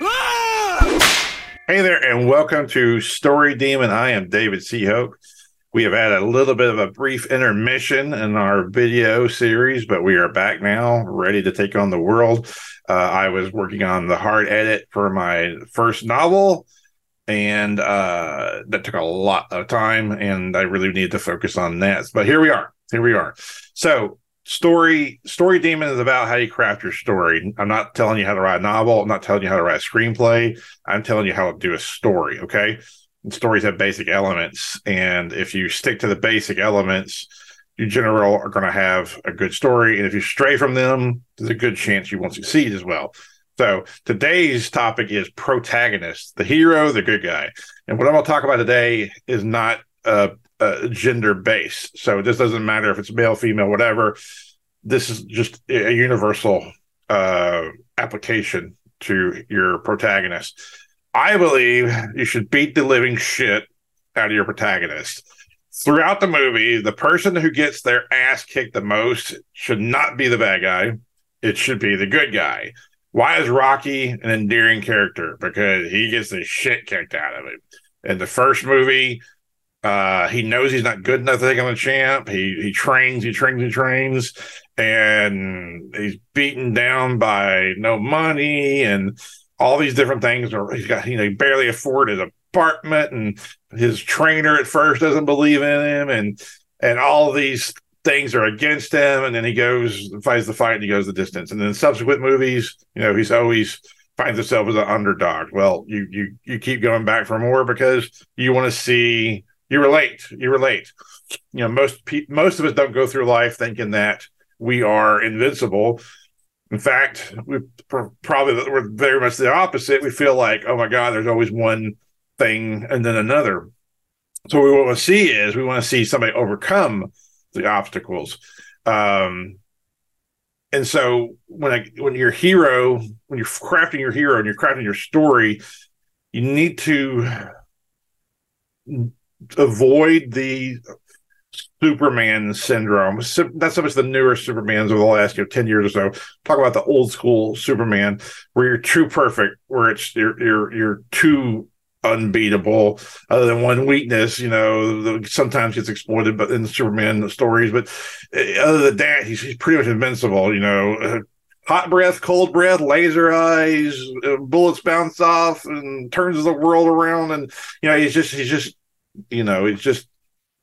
Hey there, and welcome to Story Demon. I am David Choke. We have had a little bit of a brief intermission in our video series, but we are back now, ready to take on the world. Uh, I was working on the hard edit for my first novel, and uh, that took a lot of time, and I really needed to focus on that. But here we are. Here we are. So, story story demon is about how you craft your story. I'm not telling you how to write a novel. I'm not telling you how to write a screenplay. I'm telling you how to do a story okay? And stories have basic elements. And if you stick to the basic elements you generally are going to have a good story. And if you stray from them there's a good chance you won't succeed as well. So today's topic is protagonist the hero the good guy. And what i'm going to talk about today is not uh, uh, gender based. So this doesn't matter if it's male, female, whatever. This is just a universal uh, application to your protagonist. I believe you should beat the living shit out of your protagonist. Throughout the movie, the person who gets their ass kicked the most should not be the bad guy. It should be the good guy. Why is Rocky an endearing character? Because he gets the shit kicked out of him. In the first movie, uh, he knows he's not good enough to take on the champ. He he trains, he trains, he trains, and he's beaten down by no money and all these different things. Or he's got you know he barely afford his apartment, and his trainer at first doesn't believe in him, and and all these things are against him. And then he goes fights the fight, and he goes the distance. And then subsequent movies, you know, he's always finds himself as an underdog. Well, you you you keep going back for more because you want to see you relate. You relate. You know, most pe- most of us don't go through life thinking that we are invincible. In fact, we probably we're very much the opposite. We feel like, oh my God, there's always one thing and then another. So what we want to see is we want to see somebody overcome the obstacles. Um, and so when I, when your hero, when you're crafting your hero and you're crafting your story, you need to avoid the Superman syndrome. That's some much the newer Supermans over the last you know, 10 years or so. Talk about the old school Superman where you're too perfect, where it's you're you're you're too unbeatable other than one weakness you know sometimes gets exploited but in the superman stories but uh, other than that he's, he's pretty much invincible you know hot breath cold breath laser eyes uh, bullets bounce off and turns the world around and you know he's just he's just you know, it's just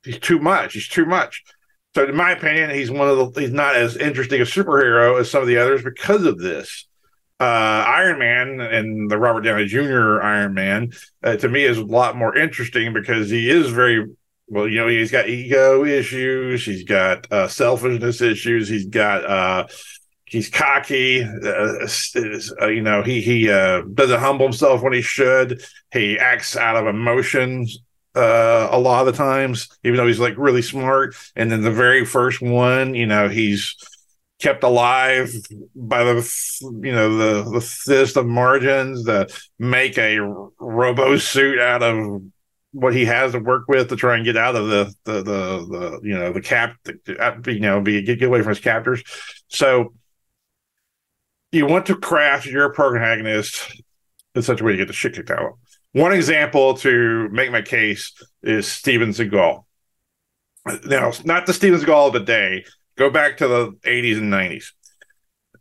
he's too much. He's too much. So, in my opinion, he's one of the he's not as interesting a superhero as some of the others because of this. Uh, Iron Man and the Robert Downey Jr. Iron Man uh, to me is a lot more interesting because he is very well. You know, he's got ego issues. He's got uh, selfishness issues. He's got uh, he's cocky. Uh, uh, you know, he he uh, doesn't humble himself when he should. He acts out of emotions uh, a lot of the times, even though he's like really smart. And then the very first one, you know, he's kept alive by the you know the the thinnest of margins that make a robo suit out of what he has to work with to try and get out of the the the, the you know the cap you know be get, get away from his captors. So you want to craft your protagonist in such a way to get the shit kicked out of him. One example to make my case is Steven Seagal. Now, not the Steven Seagal of the day. Go back to the 80s and 90s.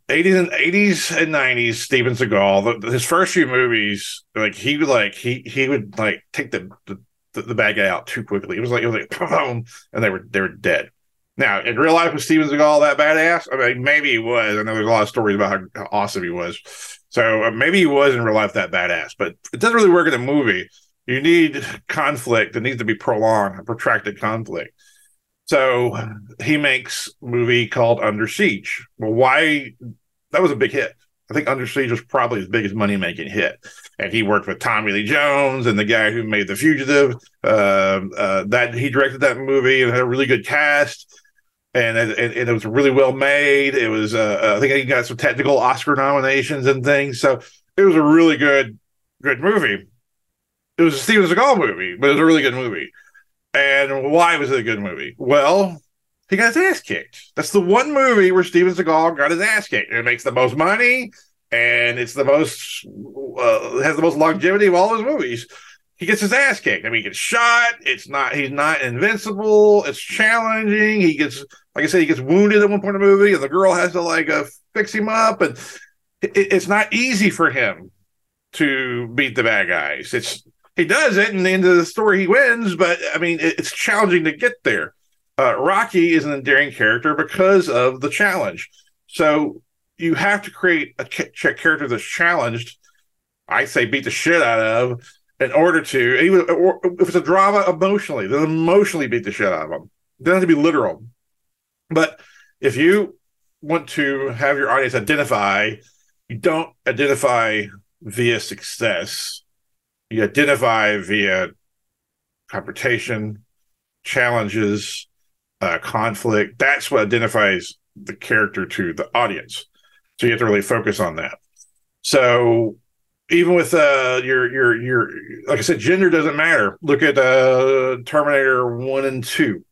80s and 80s and 90s, Steven Seagal, the, his first few movies, like he would like he he would like take the the, the bad guy out too quickly. It was like it was like boom, and they were they were dead. Now, in real life, was Steven Seagal that badass? I mean, maybe he was. I know there's a lot of stories about how, how awesome he was. So uh, maybe he was in real life that badass, but it doesn't really work in a movie. You need conflict. It needs to be prolonged, protracted conflict. So he makes movie called Under Siege. Well, why? That was a big hit. I think Under Siege was probably his biggest money making hit. And he worked with Tommy Lee Jones and the guy who made The Fugitive. Uh, uh, that he directed that movie and had a really good cast and it, and it was really well made. It was, uh, I think he got some technical Oscar nominations and things. So it was a really good, good movie. It was a Steven Seagal movie, but it was a really good movie. And why was it a good movie? Well, he got his ass kicked. That's the one movie where Steven Seagal got his ass kicked. It makes the most money. and it's the most uh, has the most longevity of all his movies. He gets his ass kicked. I mean, he gets shot. It's not he's not invincible. It's challenging. He gets like I said, he gets wounded at one point in the movie, and the girl has to like uh, fix him up, and it, it's not easy for him to beat the bad guys. It's he does it, and the end of the story he wins, but I mean, it, it's challenging to get there. Uh, Rocky is an endearing character because of the challenge. So you have to create a character that's challenged. I say beat the shit out of in order to, even if it's a drama emotionally, then emotionally beat the shit out of them. It doesn't have to be literal. But if you want to have your audience identify, you don't identify via success. You identify via confrontation, challenges, uh, conflict. That's what identifies the character to the audience. So you have to really focus on that. So even with uh your your your like I said, gender doesn't matter. Look at uh Terminator one and two.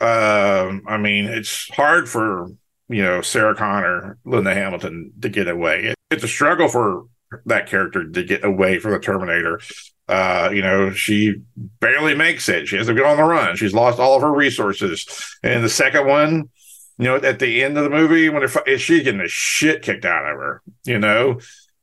Um, I mean, it's hard for you know Sarah Connor, Linda Hamilton to get away. It's a struggle for that character to get away from the Terminator. Uh, you know, she barely makes it. She has to go on the run. She's lost all of her resources. And the second one, you know, at the end of the movie when she's getting the shit kicked out of her, you know,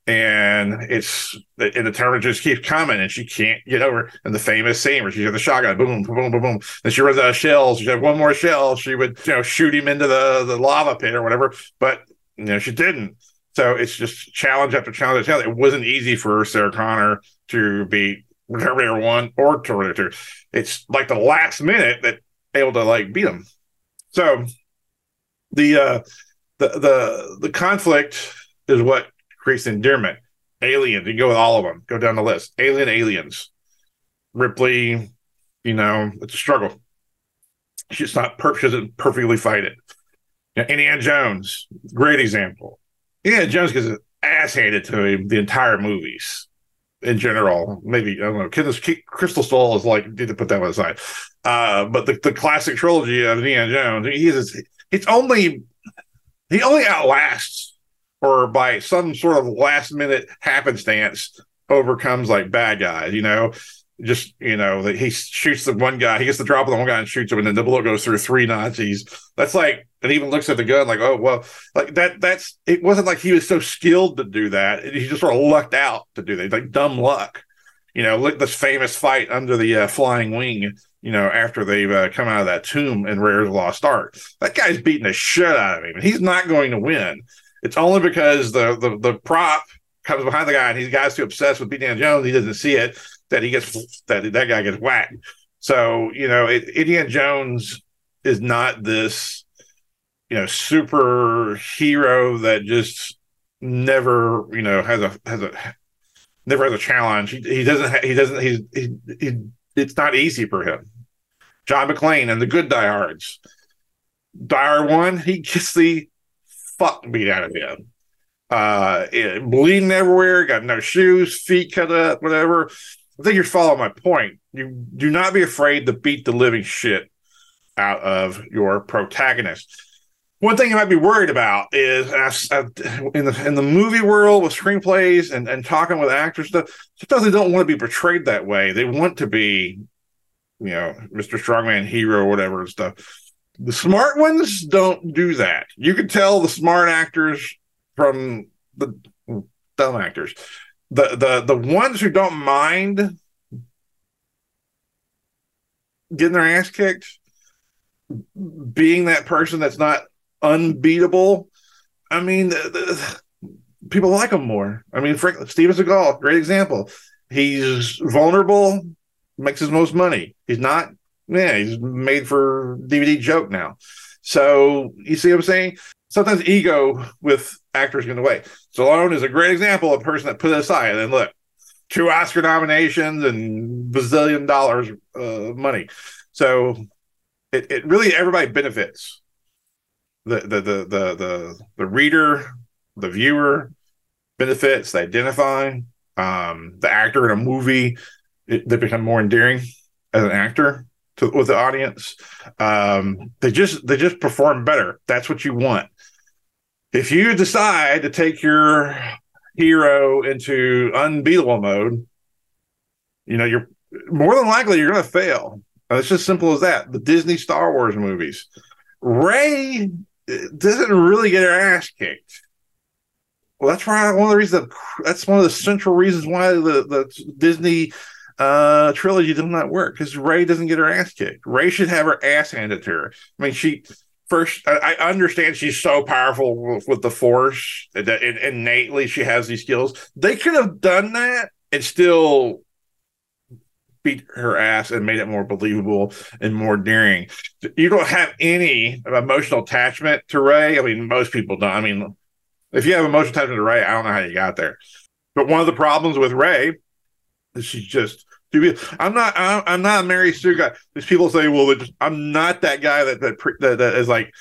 and it's and the terror just keeps coming and she can't get over and the famous scene where she's got the shotgun boom boom boom boom. Boom. then she runs out of shells. She had one more shell. She would you know shoot him into the the lava pit or whatever. But you know she didn't. So it's just challenge after challenge after challenge. It wasn't easy for sarah connor to beat terminator 1 or terminator 2 it's like the last minute that able to like beat him so the uh the the the conflict is what creates endearment. Alien, you go with all of them. Go down the list. Alien, aliens. Ripley, you know, it's a struggle. She's not per- she doesn't perfectly fight it. You know, Indiana Jones, great example. Indiana Jones gets his ass handed to him the entire movies in general. Maybe I don't know. Crystal Skull is like need to put that one aside. Uh, but the, the classic trilogy of Indiana Jones, he's it's only he only outlasts or by some sort of last minute happenstance overcomes like bad guys, you know. Just you know that he shoots the one guy, he gets the drop on the one guy and shoots him, and then the bullet goes through three Nazis. That's like, and even looks at the gun like, oh well, like that. That's it. Wasn't like he was so skilled to do that. He just sort of lucked out to do that, like dumb luck. You know, look this famous fight under the uh, flying wing you know, after they've uh, come out of that tomb in Raiders Lost Ark. That guy's beating the shit out of him. He's not going to win. It's only because the the, the prop comes behind the guy and he guy's too obsessed with beating Jones, he doesn't see it that he gets that that guy gets whacked. So you know, it, Indiana Jones is not this you know super hero that just never you know has a has a never has a challenge. He, he doesn't ha- he doesn't he's he, he it's not easy for him. John McClane and the good diehards. Die Hard one, he gets the fuck beat out of him. Uh, bleeding everywhere, got no shoes, feet cut up, whatever. I think you're following my point. You do not be afraid to beat the living shit out of your protagonist. One thing you might be worried about is uh, in the in the movie world with screenplays and, and talking with actors stuff. Sometimes they don't want to be portrayed that way. They want to be, you know, Mr. Strongman hero whatever and stuff. The smart ones don't do that. You can tell the smart actors from the dumb actors. The the the ones who don't mind getting their ass kicked, being that person that's not unbeatable. I mean, the, the, people like him more. I mean, Frank, Steven Seagal, great example. He's vulnerable, makes his most money. He's not, yeah, he's made for DVD joke now. So you see what I'm saying? Sometimes ego with actors get in the way. Stallone is a great example of a person that put it aside and look, two Oscar nominations and bazillion dollars uh, money. So it, it really everybody benefits the the the the the, the reader, the viewer benefits, they identify. Um, the actor in a movie, it, they become more endearing as an actor to with the audience. Um, they just they just perform better. That's what you want. If you decide to take your hero into unbeatable mode, you know, you're more than likely you're going to fail. It's just simple as that. The Disney Star Wars movies, Rey doesn't really get her ass kicked. Well, that's why one of the reasons that's one of the central reasons why the the Disney uh trilogy does not work because Rey doesn't get her ass kicked. Rey should have her ass handed to her. I mean, she first I, I understand she's so powerful with, with the Force that innately she has these skills. They could have done that and still beat her ass and made it more believable and more daring. You don't have any emotional attachment to Rey. I mean, most people don't. I mean, if you have emotional attachment to Rey, I don't know how you got there. But one of the problems with Rey is she's just. I'm not. I'm not a Mary Sue guy. These people say, "Well, I'm not that guy that that that, that is like,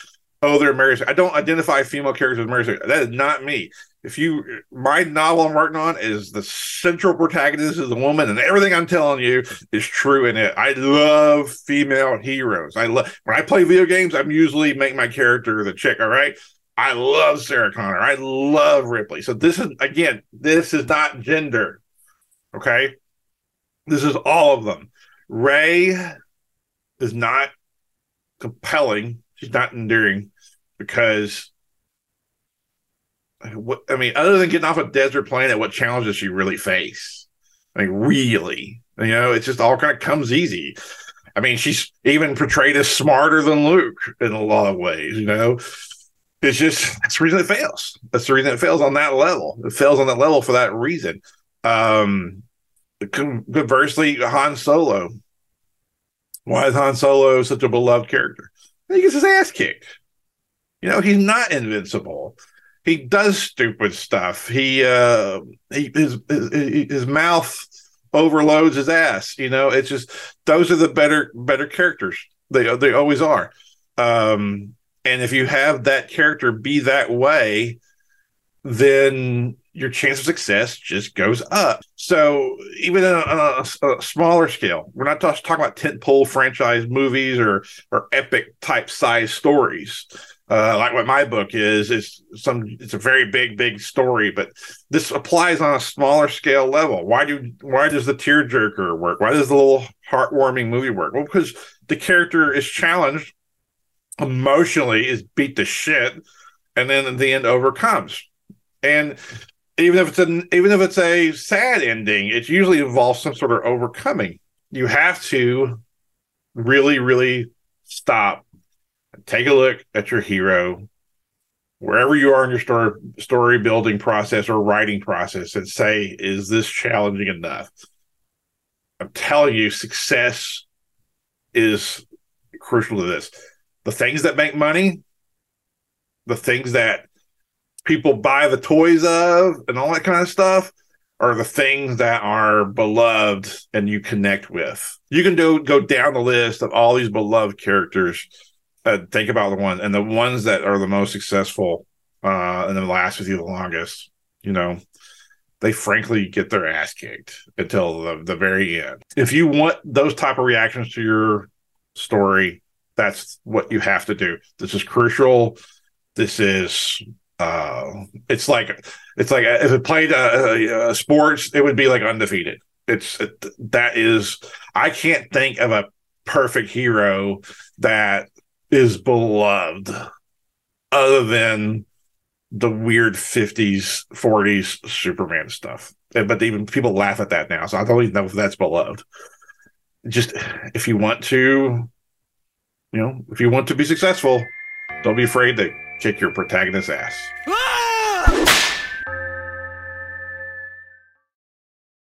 oh, they're Mary." Sue. I don't identify female characters as Mary Sue. That is not me if you my novel I'm working on is the central protagonist is a woman, and everything I'm telling you is true in it. I love female heroes. I love when I play video games. I'm usually make my character the chick. All right. I love Sarah Connor. I love Ripley. So this is again, this is not gender. Okay. This is all of them. Rey is not compelling. She's not endearing because what I mean, other than getting off a desert planet, what challenges she really face? I mean, really, you know, it just all kind of comes easy. I mean, she's even portrayed as smarter than Luke in a lot of ways, you know. It's just that's the reason it fails. That's the reason it fails on that level. It fails on that level for that reason. Um conversely, Han Solo. Why is Han Solo such a beloved character? He gets his ass kicked. You know, he's not invincible he does stupid stuff. He uh he his his, his mouth overloads his ass. You know, it's just those are the better better characters. They they always are. Um, and if you have that character be that way, then your chance of success just goes up. So even on a, a, smaller scale, we're not talking about tentpole franchise movies or or epic type size stories. Uh, like what my book is is some it's a very big big story but this applies on a smaller scale level. Why do why does the tearjerker work? Why does the little heartwarming movie work? Well because the character is challenged emotionally is beat to shit and then at the end overcomes. And even if it's an even if it's a sad ending it usually involves some sort of overcoming. You have to really really stop take a look at your hero wherever you are in your story story building process or writing process and say is this challenging enough? I'm telling you success is crucial to this. The things that make money the things that people buy the toys of and all that kind of stuff are the things that are beloved and you connect with you can do go down the list of all these beloved characters uh, think about the one and the ones that are the most successful uh, and then last with you the longest. You know, they frankly get their ass kicked until the, the very end. If you want those type of reactions to your story, that's what you have to do. This is crucial. This is uh it's like it's like if it played uh, uh, sports it would be like undefeated. It's it, that is i can't think of a perfect hero that is beloved other than the weird 50s 40s superman stuff. But even people laugh at that now so i don't even know if that's beloved. Just if you want to you know if you want to be successful don't be afraid to kick your protagonist's ass ah!